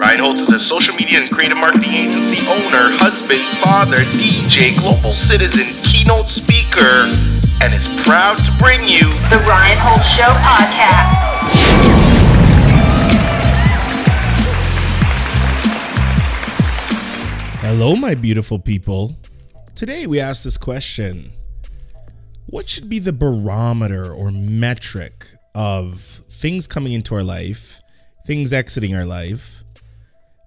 Ryan Holtz is a social media and creative marketing agency owner, husband, father, DJ, global citizen, keynote speaker, and is proud to bring you The Ryan Holtz Show podcast. Hello, my beautiful people. Today we ask this question What should be the barometer or metric of things coming into our life, things exiting our life,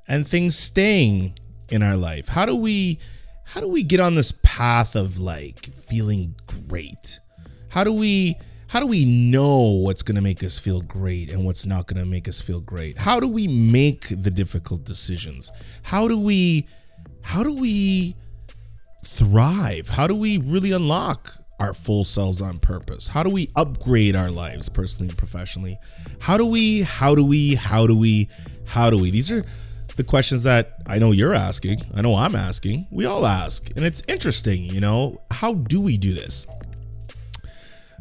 and things staying in our life? How do we how do we get on this path of like feeling great? How do we how do we know what's going to make us feel great and what's not going to make us feel great? How do we make the difficult decisions? How do we how do we thrive? How do we really unlock our full selves on purpose? How do we upgrade our lives personally and professionally? How do we, how do we, how do we, how do we? These are the questions that I know you're asking. I know I'm asking. We all ask. And it's interesting, you know, how do we do this?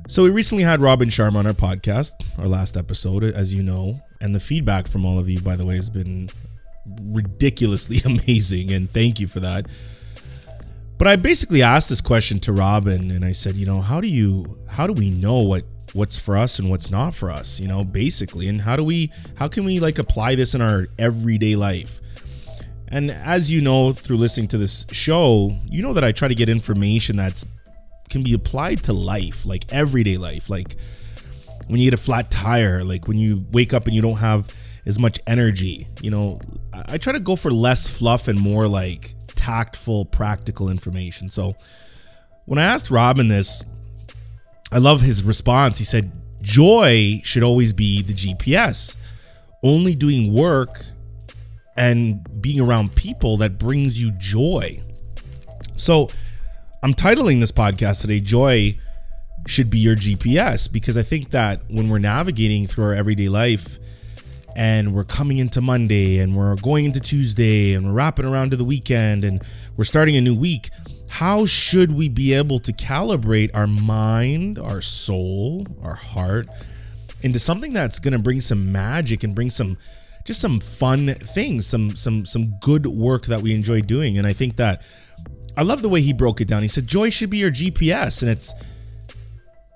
So we recently had Robin Sharma on our podcast, our last episode, as you know, and the feedback from all of you, by the way, has been ridiculously amazing, and thank you for that. But I basically asked this question to Robin, and I said, you know, how do you, how do we know what what's for us and what's not for us, you know, basically, and how do we, how can we like apply this in our everyday life? And as you know through listening to this show, you know that I try to get information that's can be applied to life, like everyday life, like when you get a flat tire, like when you wake up and you don't have as much energy. You know, I, try to go for less fluff and more like tactful, practical information. So when I asked Robin this, I love his response. He said, Joy should always be the GPS. Only doing work and being around people that brings you joy. So I'm titling this podcast today, Joy should be your GPS, because I think that when we're navigating through our everyday life, and we're coming into Monday and we're going into Tuesday and we're wrapping around to the weekend and we're starting a new week, how should we be able to calibrate our mind, our soul, our heart into something that's going to bring some magic and bring some just some fun things, some some some good work that we enjoy doing and I think that I love the way he broke it down. He said joy should be your GPS and it's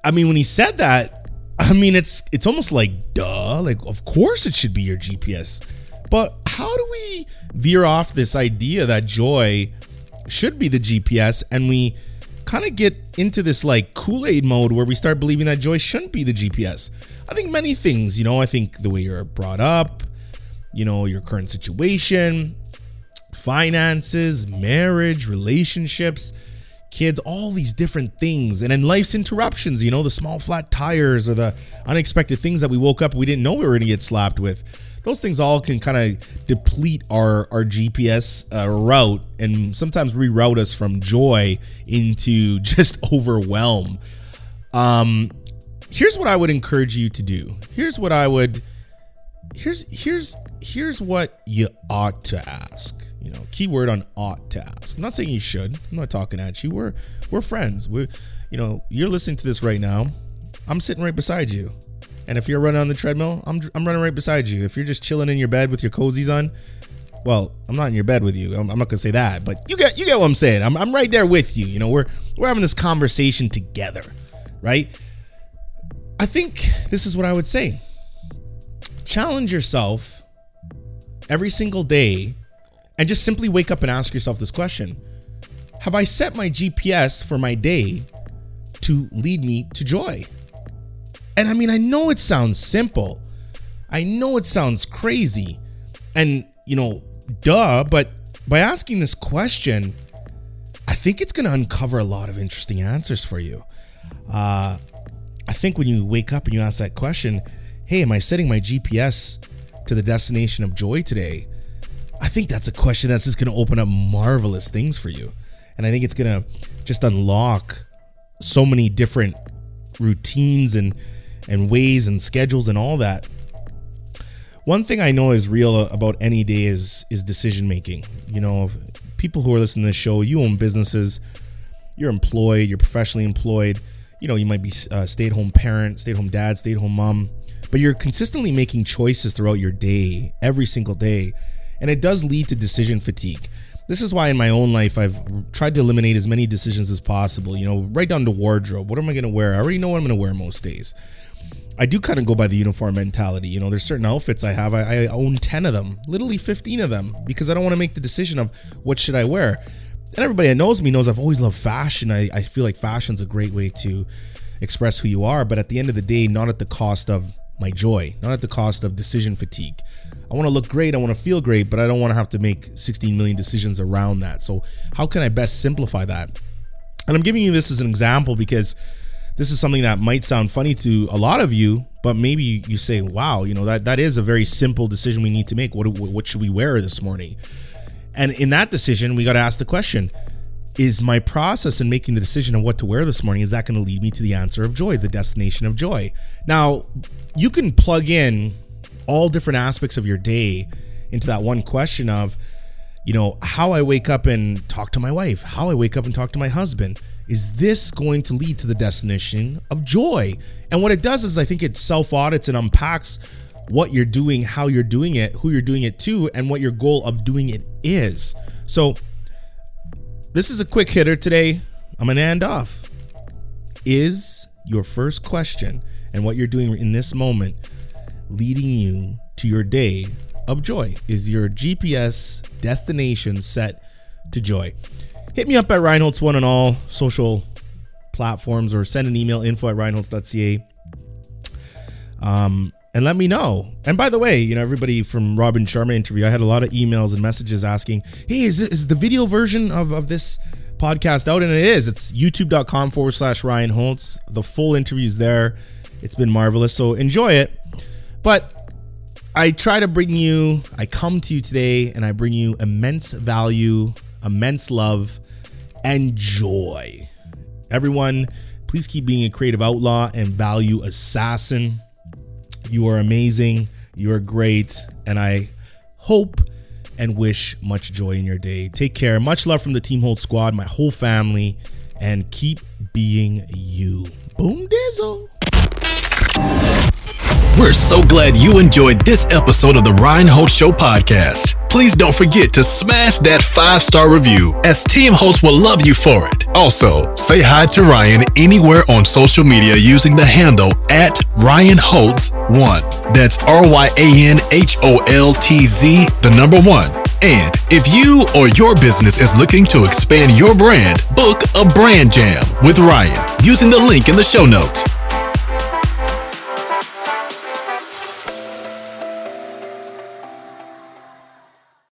I mean when he said that I mean, it's it's almost like duh. Like, of course it should be your GPS. But how do we veer off this idea that joy should be the GPS and we kind of get into this like Kool-Aid mode where we start believing that joy shouldn't be the GPS? I think many things, you know, I think the way you're brought up, you know, your current situation, finances, marriage, relationships, kids, all these different things. And then life's interruptions, you know, the small flat tires or the unexpected things that we woke up we didn't know we were going to get slapped with. Those things all can kind of deplete our our GPS uh, route and sometimes reroute us from joy into just overwhelm. Um, here's what I would encourage you to do. Here's what I would. Here's here's here's what you ought to ask you know, keyword on ought to ask. I'm not saying you should. I'm not talking at you. We're we're friends. We're you know, you're listening to this right now. I'm sitting right beside you. And if you're running on the treadmill, I'm I'm running right beside you. If you're just chilling in your bed with your cozies on, well, I'm not in your bed with you. I'm, I'm not gonna say that, but you get you get what I'm saying. I'm I'm right there with you. You know, we're we're having this conversation together, right? I think this is what I would say. Challenge yourself every single day and just simply wake up and ask yourself this question Have I set my GPS for my day to lead me to joy? And I mean, I know it sounds simple, I know it sounds crazy, and you know, duh, but by asking this question, I think it's going to uncover a lot of interesting answers for you. Uh, I think when you wake up and you ask that question, hey, am I setting my GPS to the destination of joy today? I think that's a question that's just going to open up marvelous things for you. And I think it's going to just unlock so many different routines and and ways and schedules and all that. One thing I know is real about any day is is decision making. You know, people who are listening to this show, you own businesses, you're employed, you're professionally employed. You know, you might be a stay-at-home parent, stay-at-home dad, stay-at-home mom, but you're consistently making choices throughout your day, every single day and it does lead to decision fatigue. This is why in my own life I've tried to eliminate as many decisions as possible. You know, right down to wardrobe. What am I going to wear? I already know what I'm going to wear most days. I do kind of go by the uniform mentality. You know, there's certain outfits I have. I, I own 10 of them, literally 15 of them, because I don't want to make the decision of what should I wear. And everybody that knows me knows I've always loved fashion. I, I feel like fashion's a great way to express who you are, but at the end of the day, not at the cost of my joy, not at the cost of decision fatigue. I want to look great, I want to feel great, but I don't want to have to make 16 million decisions around that. So, how can I best simplify that? And I'm giving you this as an example because this is something that might sound funny to a lot of you, but maybe you say, "Wow, you know that that is a very simple decision we need to make. What what should we wear this morning?" And in that decision, we got to ask the question: Is my process in making the decision of what to wear this morning is that going to lead me to the answer of joy, the destination of joy? Now, you can plug in all different aspects of your day into that one question of, you know, how I wake up and talk to my wife, how I wake up and talk to my husband. Is this going to lead to the destination of joy? And what it does is I think it self audits and unpacks what you're doing, how you're doing it, who you're doing it to, and what your goal of doing it is. So, this is a quick hitter today. I'm going to end off. Is your first question and what you're doing in this moment leading you to your day of joy? Is your GPS destination set to joy? Hit me up at Ryan Holtz one on all social platforms or send an email info at ryanholtz.ca. Um, and let me know. And by the way, you know, everybody from Robin Sharma interview, I had a lot of emails and messages asking, hey, is, is the video version of, of this podcast out? And it is. It's youtube.com forward slash Ryan Holtz. The full interview's there. It's been marvelous. So enjoy it. But I try to bring you, I come to you today and I bring you immense value, immense love, and joy. Everyone, please keep being a creative outlaw and value assassin. You are amazing. You are great. And I hope and wish much joy in your day. Take care. Much love from the Team Holtz Squad, my whole family, and keep being you. Boom dizzle. We're so glad you enjoyed this episode of the Ryan Holtz Show podcast. Please don't forget to smash that five star review, as Team Holtz will love you for it. Also, say hi to Ryan anywhere on social media using the handle at Ryan Holtz1. That's R Y A N H O L T Z, the number one. And if you or your business is looking to expand your brand, book a brand jam with Ryan using the link in the show notes.